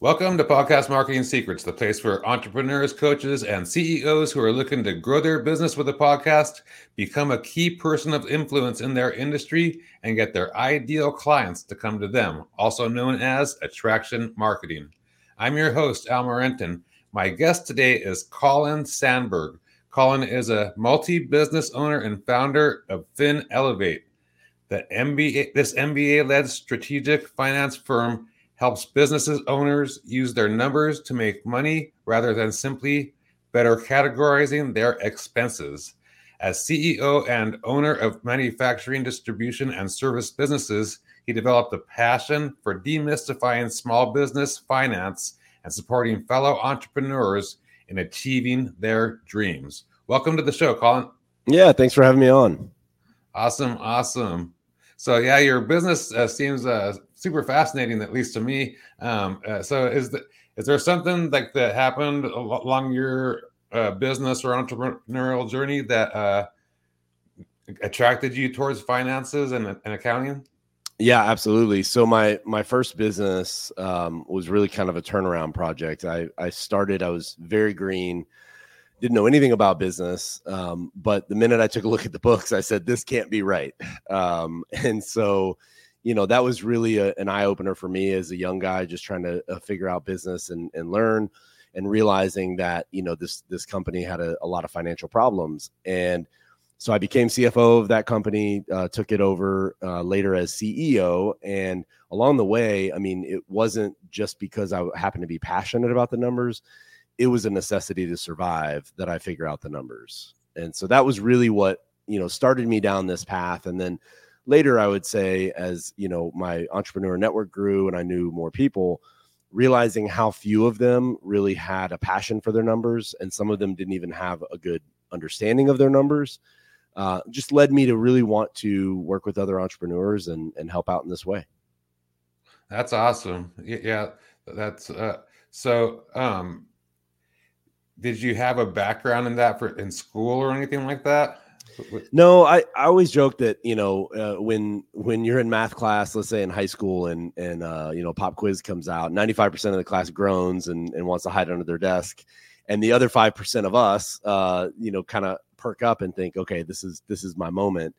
Welcome to Podcast Marketing Secrets, the place for entrepreneurs, coaches, and CEOs who are looking to grow their business with a podcast, become a key person of influence in their industry, and get their ideal clients to come to them, also known as attraction marketing. I'm your host, Al Morenton. My guest today is Colin Sanburg. Colin is a multi business owner and founder of FinElevate. The MBA, this MBA led strategic finance firm helps businesses owners use their numbers to make money rather than simply better categorizing their expenses. As CEO and owner of manufacturing, distribution, and service businesses, he developed a passion for demystifying small business finance and supporting fellow entrepreneurs in achieving their dreams. Welcome to the show, Colin. Yeah, thanks for having me on. Awesome, awesome. So yeah, your business uh, seems uh, super fascinating, at least to me. Um, uh, so is the, is there something like that happened along your uh, business or entrepreneurial journey that uh, attracted you towards finances and, and, accounting? Yeah, absolutely. So my my first business um, was really kind of a turnaround project. I I started. I was very green didn't know anything about business. Um, but the minute I took a look at the books, I said, this can't be right. Um, and so, you know, that was really a, an eye opener for me as a young guy, just trying to uh, figure out business and, and learn and realizing that, you know, this, this company had a, a lot of financial problems. And so I became CFO of that company, uh, took it over uh, later as CEO. And along the way, I mean, it wasn't just because I happened to be passionate about the numbers it was a necessity to survive that I figure out the numbers. And so that was really what, you know, started me down this path. And then later, I would say, as, you know, my entrepreneur network grew and I knew more people, realizing how few of them really had a passion for their numbers and some of them didn't even have a good understanding of their numbers. Uh, just led me to really want to work with other entrepreneurs and, and help out in this way. That's awesome. Yeah, that's uh, so. Um, did you have a background in that for in school or anything like that? No, I, I always joke that you know uh, when when you're in math class, let's say in high school, and and uh, you know pop quiz comes out, ninety five percent of the class groans and, and wants to hide under their desk, and the other five percent of us, uh, you know, kind of perk up and think, okay, this is this is my moment.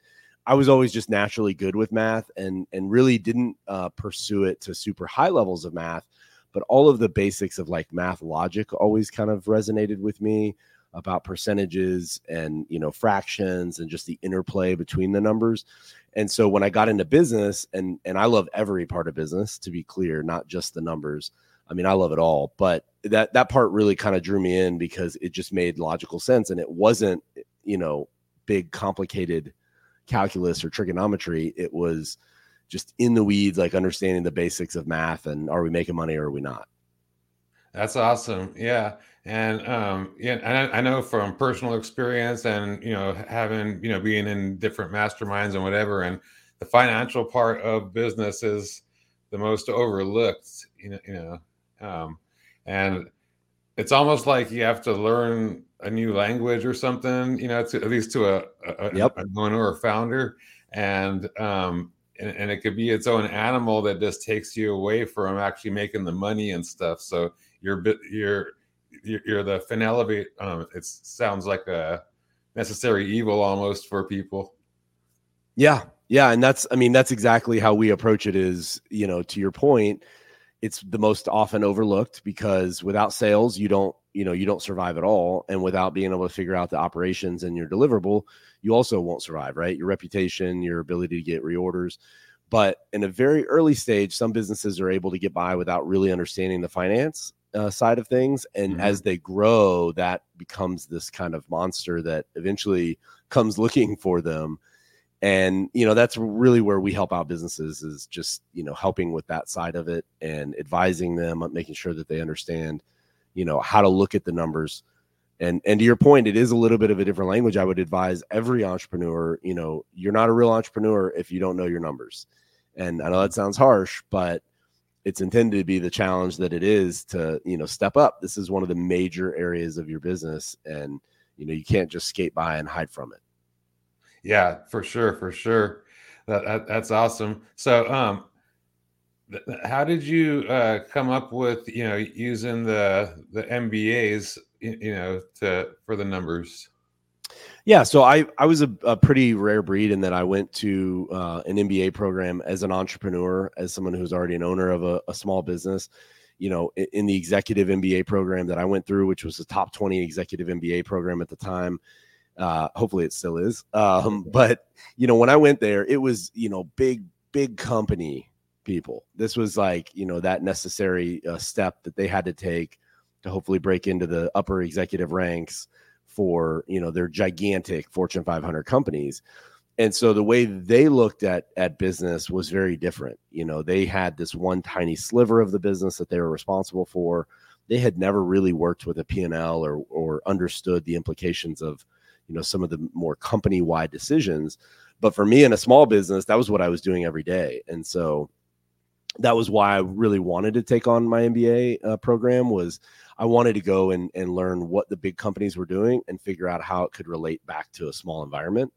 I was always just naturally good with math, and and really didn't uh, pursue it to super high levels of math but all of the basics of like math logic always kind of resonated with me about percentages and you know fractions and just the interplay between the numbers and so when i got into business and and i love every part of business to be clear not just the numbers i mean i love it all but that that part really kind of drew me in because it just made logical sense and it wasn't you know big complicated calculus or trigonometry it was just in the weeds, like understanding the basics of math and are we making money or are we not? That's awesome. Yeah. And um, yeah, and I, I, know from personal experience and you know having you know being in different masterminds and whatever, and the financial part of business is the most overlooked. You know, you know, um, and it's almost like you have to learn a new language or something. You know, to, at least to a, a, yep. a owner or founder, and um, and, and, it could be its own animal that just takes you away from actually making the money and stuff. So you're you're you're the FinElevate. Um, it sounds like a necessary evil almost for people. Yeah, yeah, and that's I mean that's exactly how we approach it. Is you know to your point, it's the most often overlooked because without sales you don't you know you don't survive at all, and without being able to figure out the operations and your deliverable, you also won't survive, right? Your reputation, your ability to get reorders. But in a very early stage, some businesses are able to get by without really understanding the finance uh, side of things. And mm-hmm. as they grow, that becomes this kind of monster that eventually comes looking for them. And, you know, that's really where we help out businesses is just, you know, helping with that side of it and advising them, making sure that they understand, you know, how to look at the numbers and and to your point it is a little bit of a different language i would advise every entrepreneur you know you're not a real entrepreneur if you don't know your numbers and i know that sounds harsh but it's intended to be the challenge that it is to you know step up. This is one of the major areas of your business and you know you can't just skate by and hide from it. Yeah for sure for sure. That, that that's awesome. So um how did you uh, come up with you know using the the MBAs you know to for the numbers? Yeah, so I I was a, a pretty rare breed in that I went to uh, an MBA program as an entrepreneur, as someone who's already an owner of a, a small business. You know, in, in the executive MBA program that I went through, which was the top twenty executive MBA program at the time. Uh, hopefully, it still is. Um, but you know, when I went there, it was you know big big company people. This was like, you know, that necessary uh, step that they had to take to hopefully break into the upper executive ranks for, you know, their gigantic Fortune 500 companies. And so the way they looked at at business was very different. You know, they had this one tiny sliver of the business that they were responsible for. They had never really worked with a P&L or or understood the implications of, you know, some of the more company-wide decisions. But for me in a small business, that was what I was doing every day. And so that was why I really wanted to take on my MBA uh, program was I wanted to go and, and learn what the big companies were doing and figure out how it could relate back to a small environment.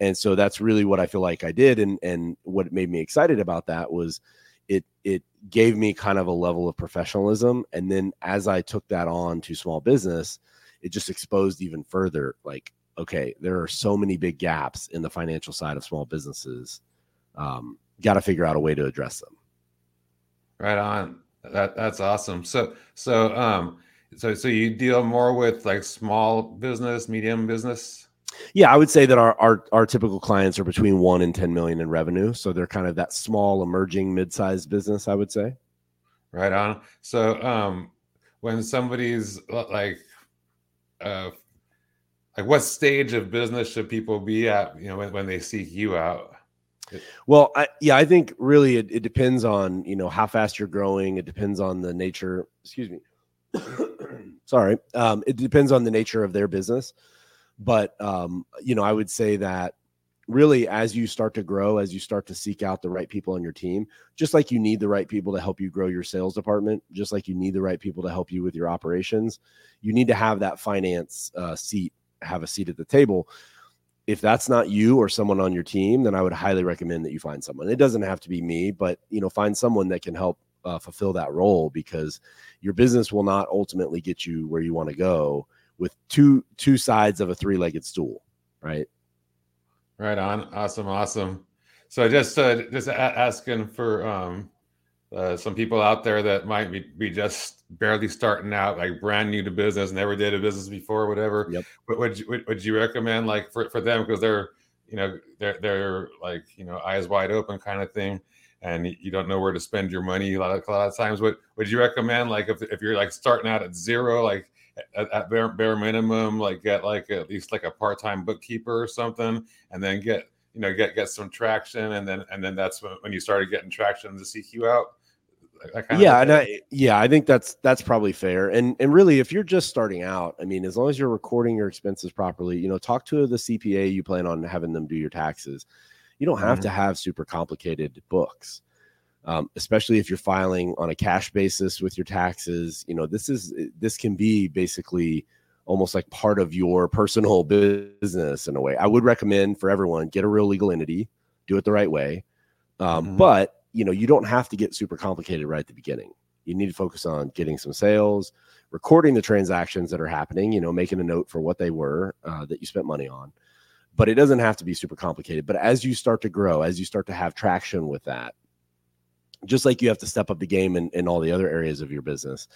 And so that's really what I feel like I did. And and what made me excited about that was it it gave me kind of a level of professionalism. And then as I took that on to small business, it just exposed even further like, okay, there are so many big gaps in the financial side of small businesses. Um, got to figure out a way to address them. Right on. That that's awesome. So so um so so you deal more with like small business, medium business? Yeah, I would say that our our our typical clients are between 1 and 10 million in revenue, so they're kind of that small emerging mid-sized business, I would say. Right on. So um when somebody's uh, like uh like what stage of business should people be at, you know, when, when they seek you out? Well, I, yeah, I think really it, it, depends on you know how fast you're growing. It depends on the nature. Excuse me. Sorry. Um, it depends on the nature of their business, but um, you know I would say that really as you start to grow, as you start to seek out the right people on your team, just like you need the right people to help you grow your sales department, just like you need the right people to help you with your operations, you need to have that finance uh, seat, have a seat at the table if that's not you or someone on your team, then I would highly recommend that you find someone. It doesn't have to be me, but you know, find someone that can help uh, fulfill that role because your business will not ultimately get you where you want to go with two two sides of a three-legged stool, right? Right on. Awesome, awesome. So just uh, just a- asking for um, uh, some people out there that might be, be just barely starting out, like brand new to business, never did a business before, whatever. Yep. But would you, would, would you recommend like for, for them because they're you know they're they're like you know eyes wide open kind of thing, and you don't know where to spend your money a lot of, a lot of times. Would would you recommend like if if you're like starting out at zero, like at, at bare bare minimum, like get like at least like a part time bookkeeper or something, and then get you know get get some traction and then and then that's when, when you started getting traction to seek you out yeah, and I, yeah, I think that's that's probably fair. And and really, if you're just starting out, I mean, as long as you're recording your expenses properly, you know, talk to the CPA you plan on having them do your taxes. You don't have mm-hmm. to have super complicated books, um, especially if you're filing on a cash basis with your taxes. You know, this is this can be basically almost like part of your personal business in a way. I would recommend for everyone get a real legal entity, do it the right way. Um, mm-hmm. But you know, you don't have to get super complicated right at the beginning. You need to focus on getting some sales, recording the transactions that are happening, you know, making a note for what they were uh, that you spent money on. But it doesn't have to be super complicated. But as you start to grow, as you start to have traction with that, just like you have to step up the game in, in all the other areas of your business.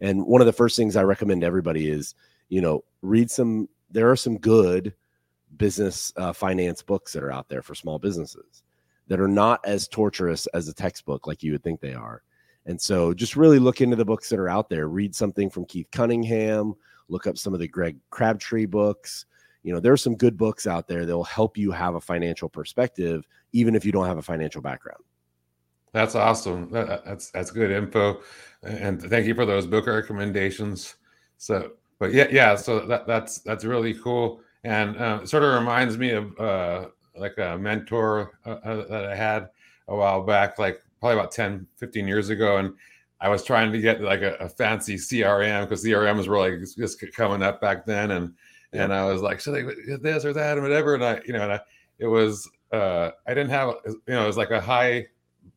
And one of the first things I recommend to everybody is, you know, read some, there are some good business uh, finance books that are out there for small businesses that are not as torturous as a textbook like you would think they are. And so just really look into the books that are out there. Read something from Keith Cunningham, look up some of the Greg Crabtree books. You know, there are some good books out there that will help you have a financial perspective, even if you don't have a financial background. That's awesome. That, that's that's good info, and thank you for those book recommendations. So, but yeah, yeah. So that that's that's really cool, and uh, sort of reminds me of uh, like a mentor uh, uh, that I had a while back, like probably about 10, 15 years ago. And I was trying to get like a, a fancy CRM because CRMs were like just coming up back then. And, yeah. and I was like, should I get this or that and whatever. And I, you know, and I, it was, uh, I didn't have, you know, it was like a high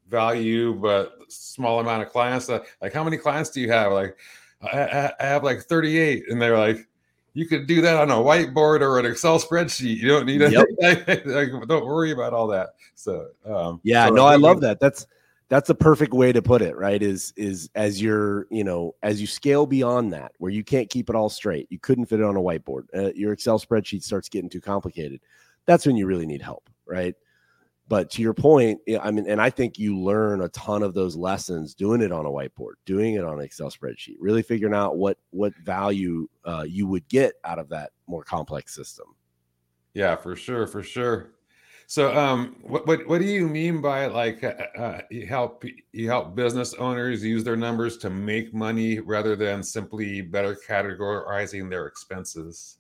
value but small amount of clients. Like, how many clients do you have? Like, I, I have like 38, and they're like, you could do that on a whiteboard or an Excel spreadsheet. You don't need yep. like, don't worry about all that. So um, yeah, so no, I love that. That's that's a perfect way to put it, right? Is is as you're, you know, as you scale beyond that, where you can't keep it all straight, you couldn't fit it on a whiteboard. Uh, your Excel spreadsheet starts getting too complicated. That's when you really need help, right? But to your point, I mean, and I think you learn a ton of those lessons doing it on a whiteboard, doing it on an Excel spreadsheet, really figuring out what what value uh, you would get out of that more complex system. Yeah, for sure, for sure. So, um, what what what do you mean by like uh, uh, you help you help business owners use their numbers to make money rather than simply better categorizing their expenses?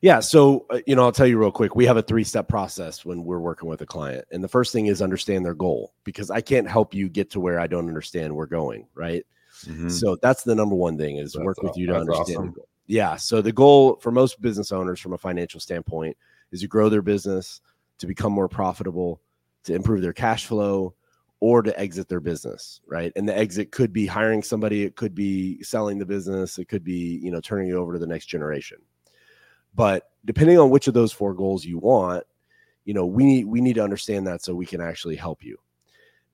Yeah. So, uh, you know, I'll tell you real quick. We have a three step process when we're working with a client. And the first thing is understand their goal because I can't help you get to where I don't understand we're going. Right. Mm-hmm. So that's the number one thing is that's work with you to understand. Awesome. Yeah. So the goal for most business owners from a financial standpoint is to grow their business, to become more profitable, to improve their cash flow, or to exit their business, right? And the exit could be hiring somebody, it could be selling the business, it could be, you know, turning it over to the next generation. But depending on which of those four goals you want, you know, we need we need to understand that so we can actually help you.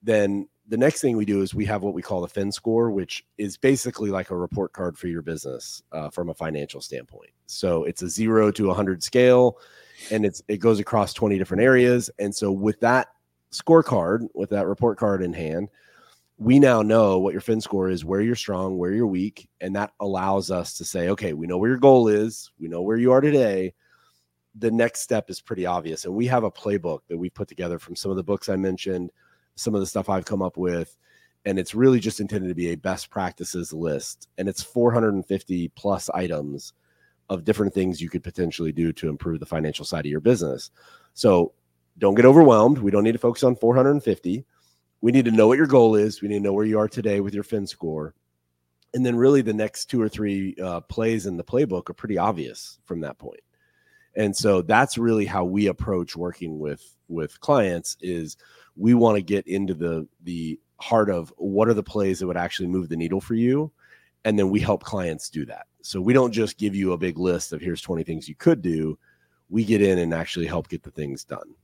Then the next thing we do is we have what we call the fin score, which is basically like a report card for your business uh, from a financial standpoint. So it's a zero to 100 scale, and it's it goes across 20 different areas. And so with that scorecard, with that report card in hand, we now know what your fin score is, where you're strong, where you're weak, and that allows us to say, okay, we know where your goal is, we know where you are today. The next step is pretty obvious, and we have a playbook that we've put together from some of the books I mentioned, some of the stuff I've come up with, and it's really just intended to be a best practices list, and it's 450 plus items of different things you could potentially do to improve the financial side of your business. So don't get overwhelmed. We don't need to focus on 450 we need to know what your goal is. We need to know where you are today with your fin score. And then really the next two or three uh, plays in the playbook are pretty obvious from that point. And so that's really how we approach working with with clients is we want to get into the the heart of what are the plays that would actually move the needle for you and then we help clients do that. So we don't just give you a big list of here's 20 things you could do. We get in and actually help get the things done.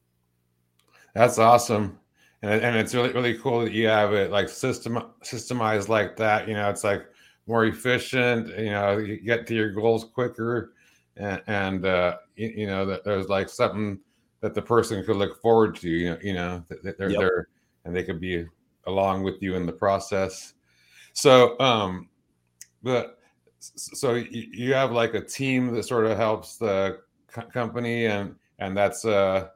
That's awesome and, and it's really really cool that you have it like system systemized like that you know it's like more efficient you know you get to your goals quicker and, and uh you, you, know that there's like something that the person could look forward to you know you know that they're yep. there and they could be along with you in the process so um but so you have like a team that sort of helps the company and and that's uh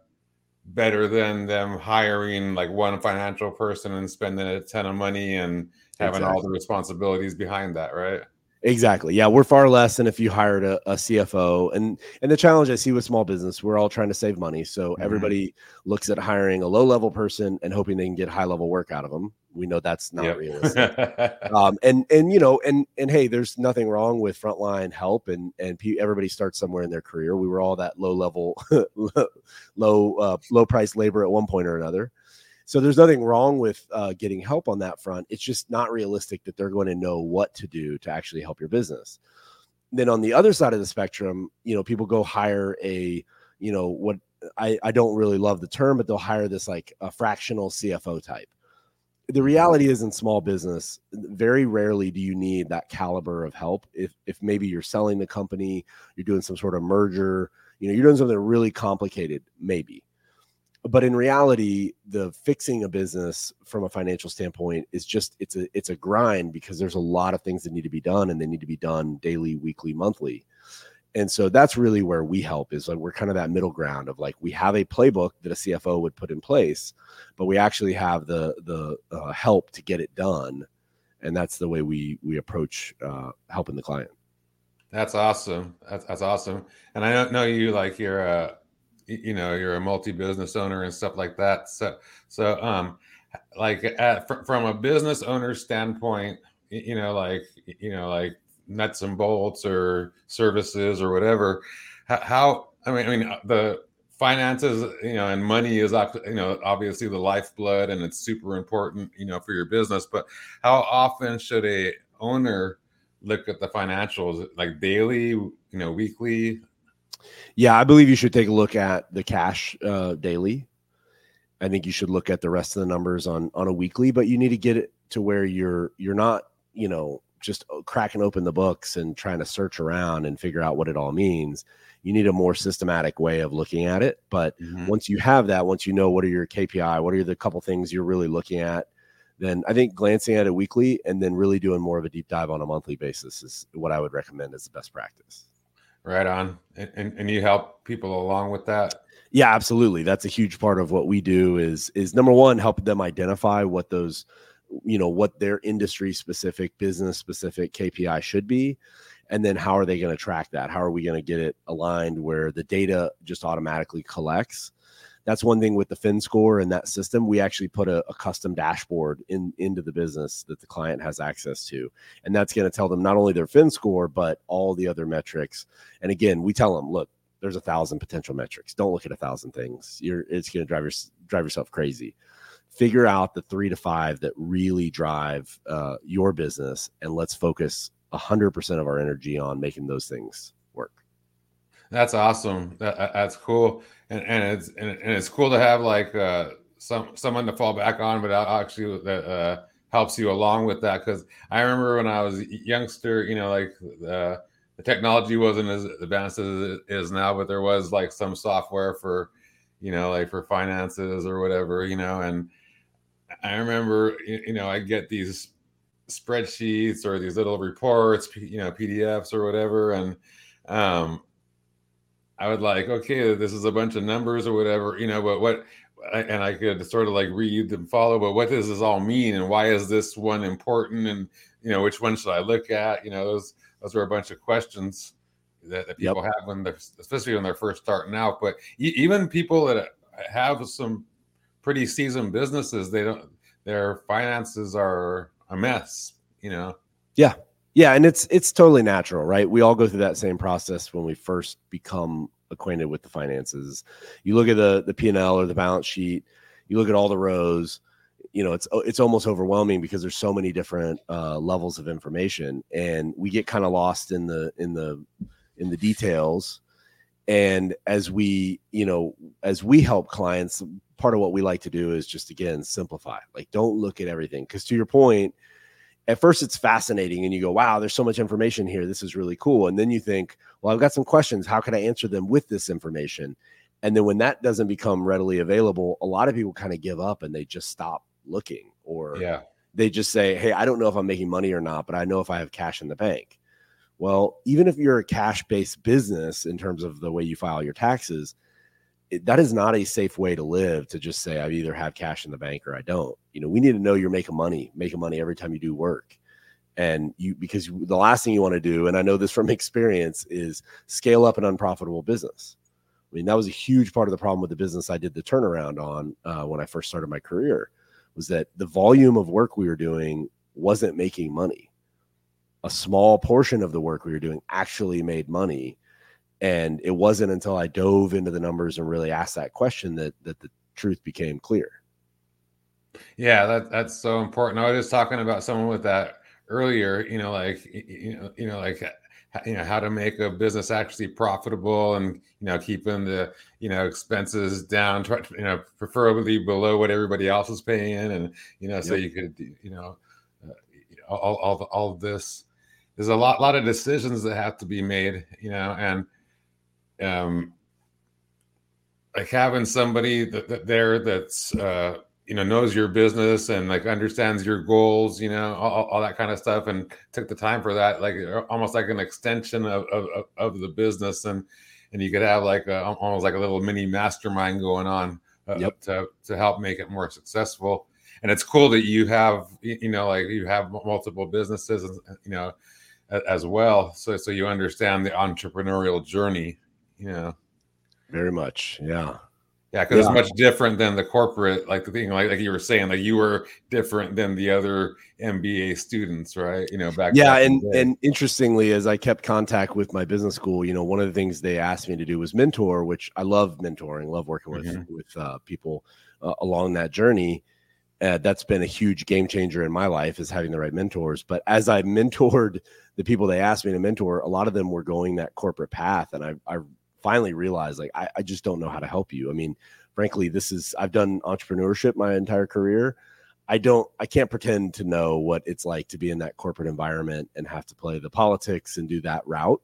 better than them hiring like one financial person and spending a ton of money and having exactly. all the responsibilities behind that, right? Exactly. Yeah, we're far less than if you hired a, a, CFO. And and the challenge I see with small business, we're all trying to save money. So mm-hmm. everybody looks at hiring a low level person and hoping they can get high level work out of them. We know that's not yep. realistic. um, and and you know, and and hey, there's nothing wrong with frontline help, and and everybody starts somewhere in their career. We were all that low level, low uh, low price labor at one point or another. So there's nothing wrong with uh, getting help on that front. It's just not realistic that they're going to know what to do to actually help your business. Then on the other side of the spectrum, you know, people go hire a, you know, what I, I don't really love the term, but they'll hire this like a fractional CFO type. The reality is in small business, very rarely do you need that caliber of help. If if maybe you're selling the company, you're doing some sort of merger, you know, you're doing something really complicated, maybe but in reality the fixing a business from a financial standpoint is just it's a it's a grind because there's a lot of things that need to be done and they need to be done daily weekly monthly and so that's really where we help is like we're kind of that middle ground of like we have a playbook that a cfo would put in place but we actually have the the uh, help to get it done. And that's the way we we approach uh, helping the client. That's awesome. That's, that's awesome. And i don't know you like you're a you know you're a multi-business owner and stuff like that. So so um like at, fr- from a business owner standpoint you know like you know like nuts and bolts or services or whatever how, i mean i mean uh, the finances, you know, and money is, you know, obviously the lifeblood and it's super important, you know, for your business. But how often should a owner look at the financials, like daily, you know, weekly? Yeah, I believe you should take a look at the cash uh, daily. I think you should look at the rest of the numbers on on a weekly, but you need to get it to where you're you're not, you know, just uh, cracking open the books and trying to search around and figure out what it all means you need a more systematic way of looking at it. But mm-hmm. once you have that, once you know what are your KPI, what are the couple things you're really looking at, then I think glancing at it weekly and then really doing more of a deep dive on a monthly basis is what I would recommend as the best practice. Right on. And, and, and you help people along with that? Yeah, absolutely. That's a huge part of what we do is is number one, help them identify what those you know what their industry specific business specific kpi should be and then how are they going to track that? How are we going to get it aligned where the data just automatically collects? That's one thing with the fin score and that system. We actually put a, a, custom dashboard in into the business that the client has access to and that's going to tell them not only their fin score but all the other metrics. And again we tell them look there's a thousand potential metrics. Don't look at a thousand things. You're it's going to drive your drive yourself crazy figure out the three to five that really drive uh, your business and let's focus 100% of our energy on making those things work. That's awesome. That, that's cool. And, and it's and, and, it's cool to have like uh, some someone to fall back on, but actually that uh, helps you along with that. Because I remember when I was a youngster, you know, like the the technology wasn't as advanced as it is now, but there was like some software for, you know, like for finances or whatever, you know. And I remember, you know, I get these spreadsheets or these little reports, you know, PDFs or whatever. And um, I would like, okay, this is a bunch of numbers or whatever, you know, but what, and I could sort of like read and follow, but what does this all mean? And why is this one important? And, you know, which one should I look at? You know, those, those are a bunch of questions that, that people yep. have when they're, especially when they're first starting out. But even people that have some pretty seasoned businesses, they don't, their finances are a mess, you know? Yeah. Yeah. And it's, it's totally natural, right? We all go through that same process when we first become acquainted with the finances. You look at the, the P and L or the balance sheet, you look at all the rows, you know, it's, it's almost overwhelming because there's so many different uh, levels of information and we get kind of lost in the, in the, in the details and as we you know as we help clients part of what we like to do is just again simplify like don't look at everything because to your point at first it's fascinating and you go wow there's so much information here this is really cool and then you think well i've got some questions how can i answer them with this information? And then when that doesn't become readily available a lot of people kind of give up and they just stop looking or yeah. they just say hey i don't know if i'm making money or not but i know if i have cash in the bank well even if you're a cash based business in terms of the way you file your taxes it, that is not a safe way to live to just say I either have cash in the bank or I don't. You know, we need to know you're making money, making money every time you do work. And you because the last thing you want to do, and I know this from experience, is scale up an unprofitable business. I mean, that was a huge part of the problem with the business I did the turnaround on uh, when I first started my career, was that the volume of work we were doing wasn't making money. A small portion of the work we were doing actually made money, and it wasn't until I dove into the numbers and really asked that question that that the truth became clear. Yeah, that that's so important. I was just talking about someone with that earlier. You know, like you know, you know, like you know how to make a business actually profitable and you know keeping the you know expenses down try, you know preferably below what everybody else is paying and you know so yep. you could you know uh, all, all all of this there's a lot lot of decisions that have to be made you know and um, like having somebody that, that there that's uh, you know knows your business and like understands your goals, you know, all, all, that kind of stuff, and took the time for that, like uh, almost like an extension of of, of the business, and and you could have like a, almost like a little mini mastermind going on uh, yep. to to help make it more successful. And it's cool that you have you know like you have multiple businesses, and you know, as well, so so you understand the entrepreneurial journey yeah. Very much. Yeah. Yeah, because yeah. it's much different than the corporate, like the thing, like, like you were saying, like you were different than the other MBA students, right? You know, back. Yeah, back and and interestingly, as I kept contact with my business school, you know, one of the things they asked me to do was mentor, which I love mentoring, love working with mm-hmm. with uh, people uh, along that journey. Uh, that's been a huge game changer in my life is having the right mentors. But as I mentored the people they asked me to mentor, a lot of them were going that corporate path, and I I finally realized like I, I just don't know how to help you. I mean, frankly, this is I've done entrepreneurship my entire career. I don't I can't pretend to know what it's like to be in that corporate environment and have to play the politics and do that route.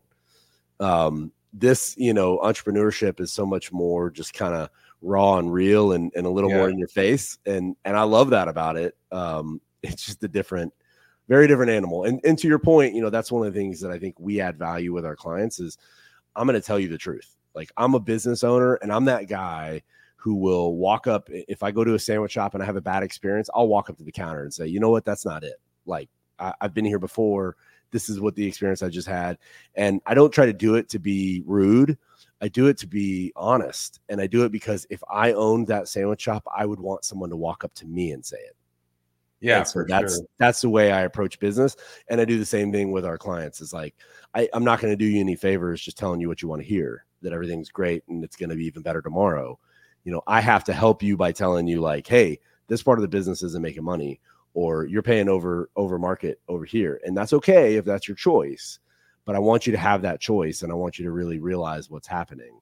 Um, this, you know, entrepreneurship is so much more just kind of raw and real and, and a little yeah. more in your face. And and I love that about it. Um, it's just a different, very different animal. And and to your point, you know, that's one of the things that I think we add value with our clients is I'm going to tell you the truth. Like I'm a business owner and I'm that guy who will walk up if I go to a sandwich shop and I have a bad experience, I'll walk up to the counter and say, "You know what? That's not it. Like I, I've been here before. This is what the experience I just had." And I don't try to do it to be rude. I do it to be honest, and I do it because if I owned that sandwich shop, I would want someone to walk up to me and say it. Yeah, so that's sure. that's the way I approach business, and I do the same thing with our clients. Is like I, I'm not going to do you any favors, just telling you what you want to hear. That everything's great and it's going to be even better tomorrow. You know, I have to help you by telling you like, hey, this part of the business isn't making money, or you're paying over over market over here, and that's okay if that's your choice. But I want you to have that choice, and I want you to really realize what's happening.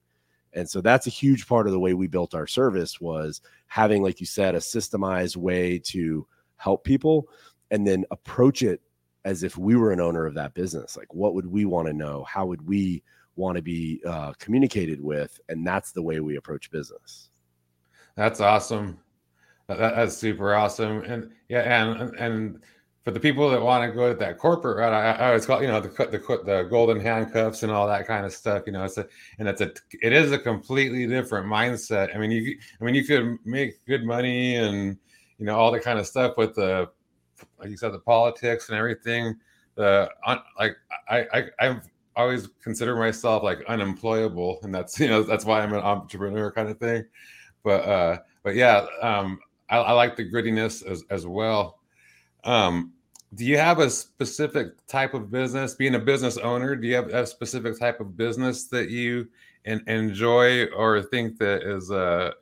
And so that's a huge part of the way we built our service was having, like you said, a systemized way to help people and then approach it as if we were an owner of that business. Like what would we want to know? How would we want to be uh, communicated with? And that's the way we approach business. That's awesome. That, that's super awesome. And yeah and and for the people that want to go to that corporate route, I, I always call you know the the the golden handcuffs and all that kind of stuff. You know, it's a and it's a it is a completely different mindset. I mean, you I mean you could make good money and you know all the kind of stuff with the like you said the politics and everything the like i i i've always considered myself like unemployable and that's you know that's why i'm an entrepreneur kind of thing but uh but yeah um i, I like the grittiness as, as well um do you have a specific type of business? Being a business owner do you have a specific type of business that you en- enjoy or think that is a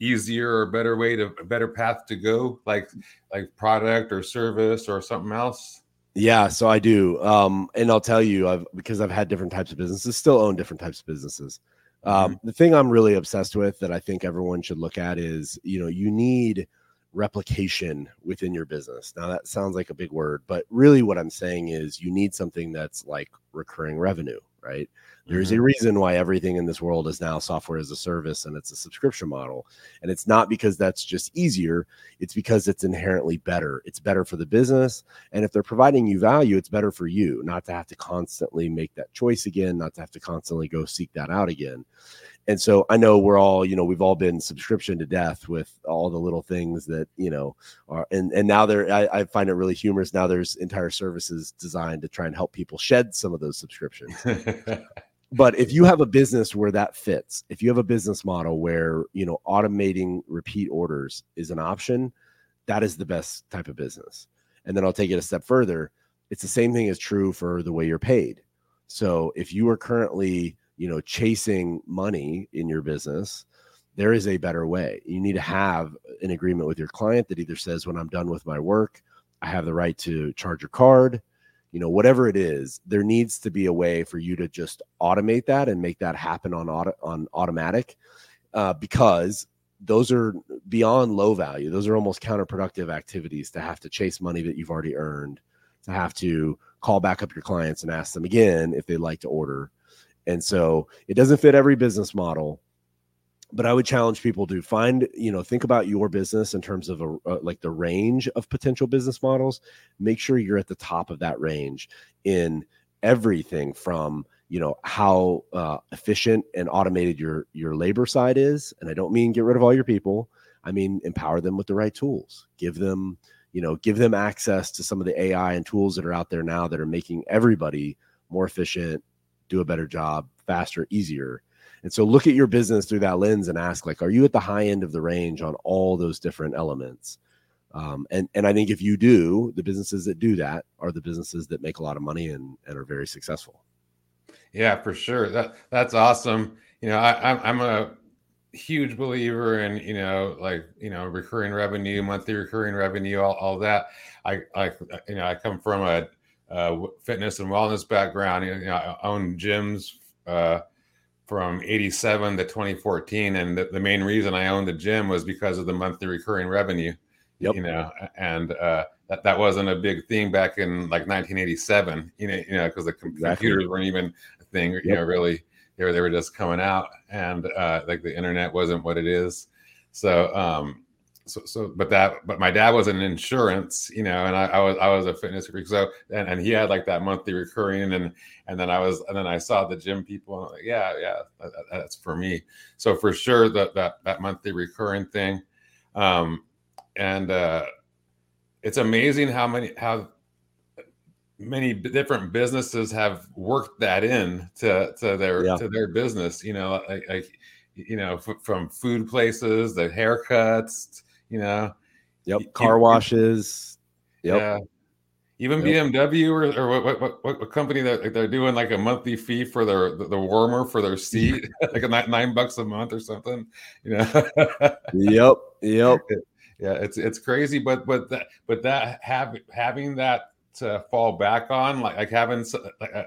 easier or better way to a better path to go like like product or service or something else? Yeah so i do. Um and i'll tell you i've because i've had different types of businesses still own different types of businesses. Um mm-hmm. the thing i'm really obsessed with that i think everyone should look at is you know you need replication within your business now that sounds like a big word but really what i'm saying is you need something that's like recurring revenue right there's mm-hmm. a reason why everything in this world is now software as a service and it's a subscription model. And it's not because that's just easier, it's because it's inherently better. It's better for the business. And if they're providing you value, it's better for you not to have to constantly make that choice again, not to have to constantly go seek that out again. And so I know we're all, you know, we've all been subscription to death with all the little things that, you know, are and and now there I, I find it really humorous. Now there's entire services designed to try and help people shed some of those subscriptions. but if you have a business where that fits if you have a business model where you know automating repeat orders is an option that is the best type of business and then i'll take it a step further it's the same thing is true for the way you're paid so if you are currently you know chasing money in your business there is a better way. You need to have an agreement with your client that either says when i'm done with my work i have the right to charge your card you know whatever it is there needs to be a way for you to just automate that and make that happen on auto, on automatic uh, because those are beyond low value. Those are almost counterproductive activities to have to chase money that you've already earned to have to call back up your clients and ask them again if they'd like to order and so it doesn't fit every business model but I would challenge people to find, you know, think about your business in terms of a, uh, like the range of potential business models. Make sure you're at the top of that range in everything from you know how uh, efficient and automated your your labor side is. And i don't mean get rid of all your people. I mean empower them with the right tools. Give them you know give them access to some of the ai and tools that are out there now that are making everybody more efficient do a better job faster easier And so look at your business through that lens and ask, like, are you at the high end of the range on all those different elements? Um, and and I think if you do, the businesses that do that are the businesses that make a lot of money and and are very successful. Yeah, for sure. That that's awesome. You know, I, I'm a huge believer in you know like you know recurring revenue, monthly recurring revenue, all, all that. I I you know I come from a, a fitness and wellness background. You know, I own gyms. Uh, from 87 to 2014 and the, the, main reason i owned the gym was because of the monthly recurring revenue Yep. You know, and uh, that, that wasn't a big thing back in like 1987. You know, you know, because the com- exactly. computers weren't even a thing. Yep. You know, really, they were they were just coming out, and uh, like the internet wasn't what it is. So, um, so so but that but my dad was in insurance you know and I, I, was i was a fitness freak so and, and he had like that monthly recurring and and then i was and then i saw the gym people like yeah yeah that, that's for me so for sure that that that monthly recurring thing um and uh, it's amazing how many how many different businesses have worked that in to to their yeah. to their business. You know, like, like you know, f- from food places, the haircuts, you know, yep, car washes, yep. Yeah. Even yep. BMW or, or what, what, what, what company that they're doing like a monthly fee for their the, the warmer for their seat, like a nine, nine bucks a month or something, you know. yep, yep yeah it's it's crazy but but that but that have having that to fall back on like, like having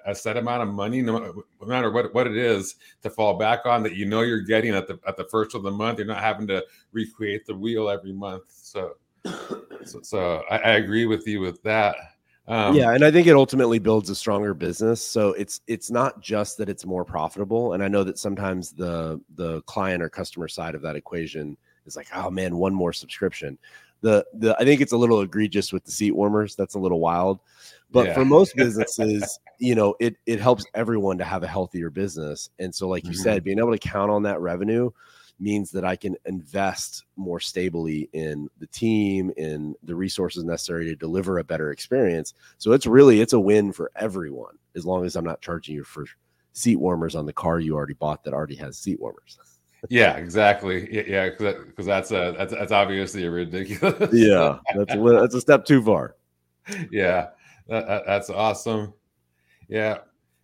a, set amount of money no, matter what what it is to fall back on that you know you're getting at the at the first of the month. You're not having to recreate the wheel every month. So so, so I, I, agree with you with that. Um, yeah and i think it ultimately builds a stronger business. So it's it's not just that it's more profitable and i know that sometimes the the client or customer side of that equation is like, oh man, one more subscription. The the I think it's a little egregious with the seat warmers. That's a little wild. But yeah. for most businesses, you know, it it helps everyone to have a healthier business. And so, like you mm-hmm. said, being able to count on that revenue means that I can invest more stably in the team, in the resources necessary to deliver a better experience. So it's really it's a win for everyone as long as I'm not charging you for seat warmers on the car you already bought that already has seat warmers yeah, exactly. Yeah, because that's a that's, that's obviously a ridiculous. yeah, that's a, that's a step too far. Yeah, that, that's awesome. Yeah,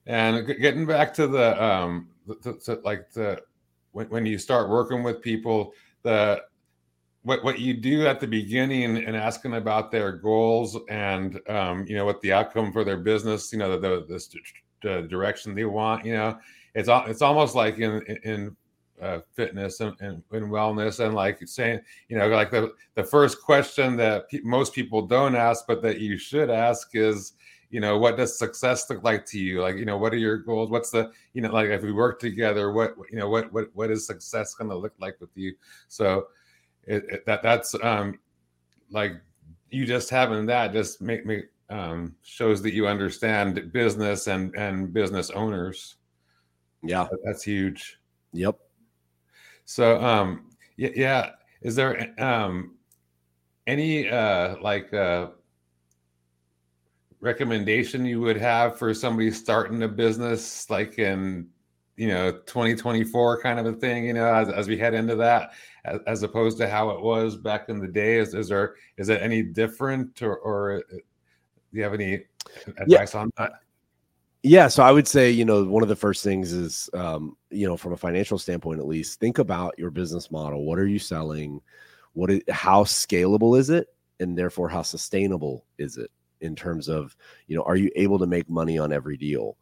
and getting back to the um, to, to like the when, when you start working with people, the what what you do at the beginning and asking about their goals and um, you know what the outcome for their business, you know the the, the direction they want, you know, it's it's almost like in in uh, fitness and, and, and, wellness and like saying you know like the, the first question that pe- most people don't ask but that you should ask is you know what does success look like to you? Like you know what are your goals? What's the you know like if we work together what you know what what what is success going to look like with you? So it, it, that that's um like you just having that just make me um shows that you understand business and and business owners. Yeah. That's huge. Yep so, um, yeah, yeah. Is there um, any uh, like uh, recommendation you would have for somebody starting a business, like in you know 2024 kind of a thing? You know, as, as we head into that, as, as, opposed to how it was back in the day. Is, is there is it any different, or, or uh, do you have any advice yeah. on that? Yeah, so I would say, you know, one of the first things is, um, you know, from a financial standpoint at least, think about your business model. What are you selling? What is, how scalable is it, and therefore how sustainable is it in terms of, you know, are you able to make money on every deal?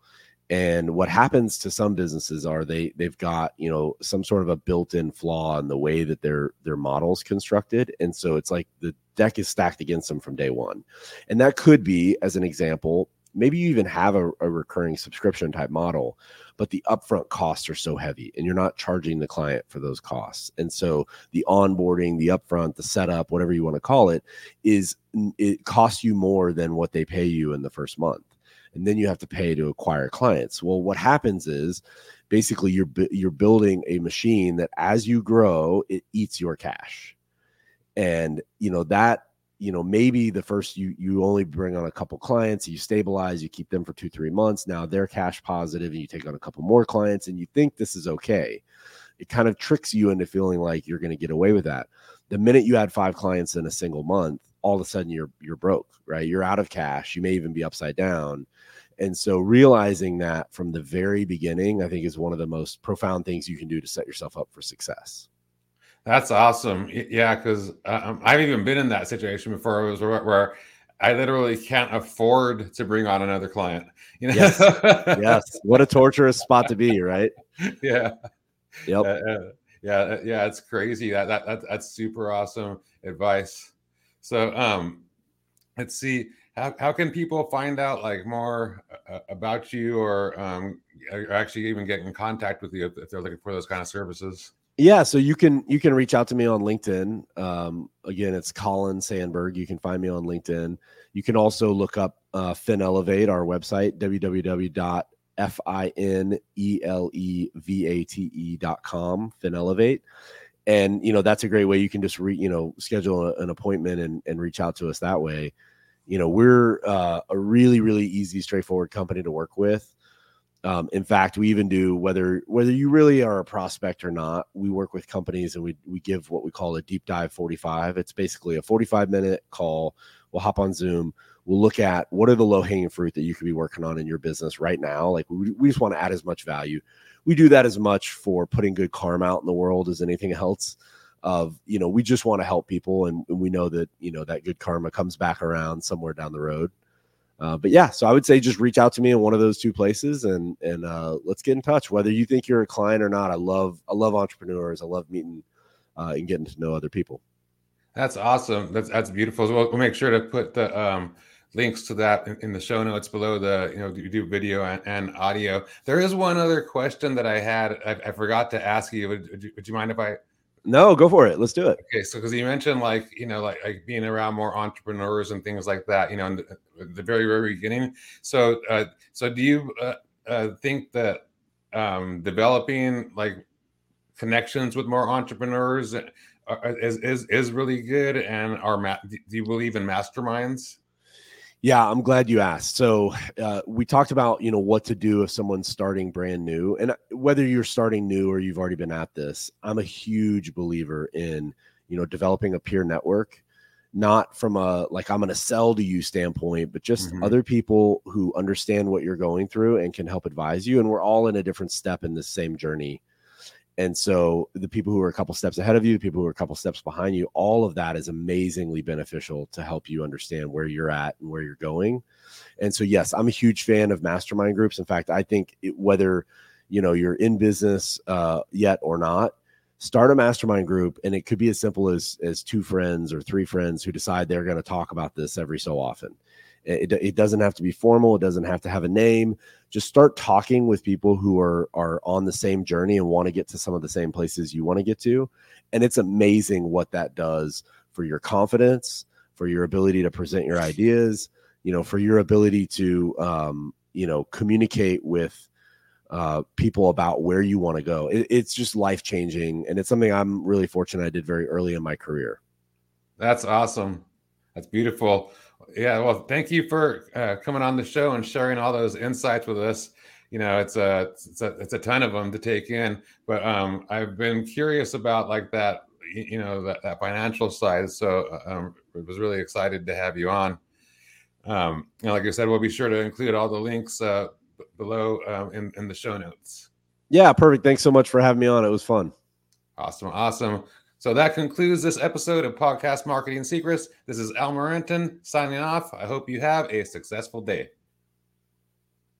And what happens to some businesses are they they've got you know some sort of a built-in flaw in the way that their their model's constructed, and so it's like the deck is stacked against them from day one. And that could be, as an example, maybe you even have a, a, recurring subscription type model but the upfront costs are so heavy and you're not charging the client for those costs. And so the onboarding the upfront the setup whatever you want to call it is it costs you more than what they pay you in the first month. And then you have to pay to acquire clients. Well what happens is basically you're you're building a machine that as you grow it eats your cash. And you know that you know maybe the first you you only bring on a couple clients you stabilize you keep them for two three months now they're cash positive and you take on a couple more clients and you think this is okay. It kind of tricks you into feeling like you're going to get away with that. The minute you add five clients in a single month all of a sudden you're you're broke right? You're out of cash. You may even be upside down. And so realizing that from the very beginning i think is one of the most profound things you can do to set yourself up for success that's awesome. Yeah, because um, I've even been in that situation before. It was where, where, I literally can't afford to bring on another client. You know? Yes. yes. What a torturous spot to be, right? Yeah. Yep. Uh, uh, yeah. Uh, yeah. It's crazy. That, that that that's super awesome advice. So, um, let's see. How, how can people find out like more uh, about you or um, actually even get in contact with you if, if they're looking for those kind of services? Yeah, so you can you can reach out to me on LinkedIn. Um, again, it's Colin Sanburg. You can find me on LinkedIn. You can also look up uh, FinElevate, our website, www.finelevate.com, FinElevate. And you know that's a great way you can just re, you know schedule a, an appointment and, and reach out to us that way. You know we're uh, a really really easy, straightforward company to work with. Um, in fact, we even do whether whether you really are a prospect or not. We work with companies and we we give what we call a deep dive 45. It's basically a 45 minute call. We'll hop on Zoom. We'll look at what are the low hanging fruit that you could be working on in your business right now. Like we, we just want to add as much value. We do that as much for putting good karma out in the world as anything else. Of you know, we just want to help people, and, and we know that you know that good karma comes back around somewhere down the road. Uh, but yeah, so I would say just reach out to me in one of those two places and and uh, let's get in touch. Whether you think you're a client or not, I love I love entrepreneurs. I love meeting uh, and getting to know other people. That's awesome. That's that's beautiful. So we'll, we'll make sure to put the um, links to that in, in, the show notes below the you know you do video and, and, audio. There is one other question that I had I, I forgot to ask you. Would, would you. would you mind if I no, go for it. Let's do it. Okay, so because you mentioned like you know like, like being around more entrepreneurs and things like that, you know, in the, the very very beginning. So uh, so do you uh, uh, think that um, developing like connections with more entrepreneurs uh, is is is really good? And are ma- do you believe in masterminds? Yeah, I'm glad you asked. So uh, we talked about you know what to do if someone's starting brand new, and uh, whether you're starting new or you've already been at this. I'm a huge believer in you know developing a peer network, not from a like I'm going to sell to you standpoint, but just mm-hmm. other people who understand what you're going through and can help advise you. And we're all in a different step in this same journey and so the people who are a couple steps ahead of you, the people who are a couple steps behind you, all of that is amazingly beneficial to help you understand where you're at and where you're going. And so, yes, I'm a huge fan of mastermind groups. In fact, I think it, whether you know you're in business uh, yet or not, start a mastermind group, and it could be as simple as as two friends or three friends who decide they're going to talk about this every so often. It, it, doesn't have to be formal. It doesn't have to have a name. Just start talking with people who are are on the same journey and want to get to some of the same places you want to get to. And it's amazing what that does for your confidence, for your ability to present your ideas, you know, for your ability to um, you know communicate with uh, people about where you want to go. It, it's just life changing, and it's something I'm really fortunate I did very early in my career. That's awesome. That's beautiful. Yeah, well, thank you for uh, coming on the show and sharing all those insights with us. You know, it's a it's a it's a ton of them to take in, but um, I've been curious about like that, you know, that, that financial side. So uh, um, I was really excited to have you on. Um, and like I said, we'll be sure to include all the links uh, below um, in in the show notes. Yeah, perfect. Thanks so much for having me on. It was fun. Awesome, awesome. So that concludes this episode of Podcast Marketing Secrets. This is Al Morenton signing off. I hope you have a successful day.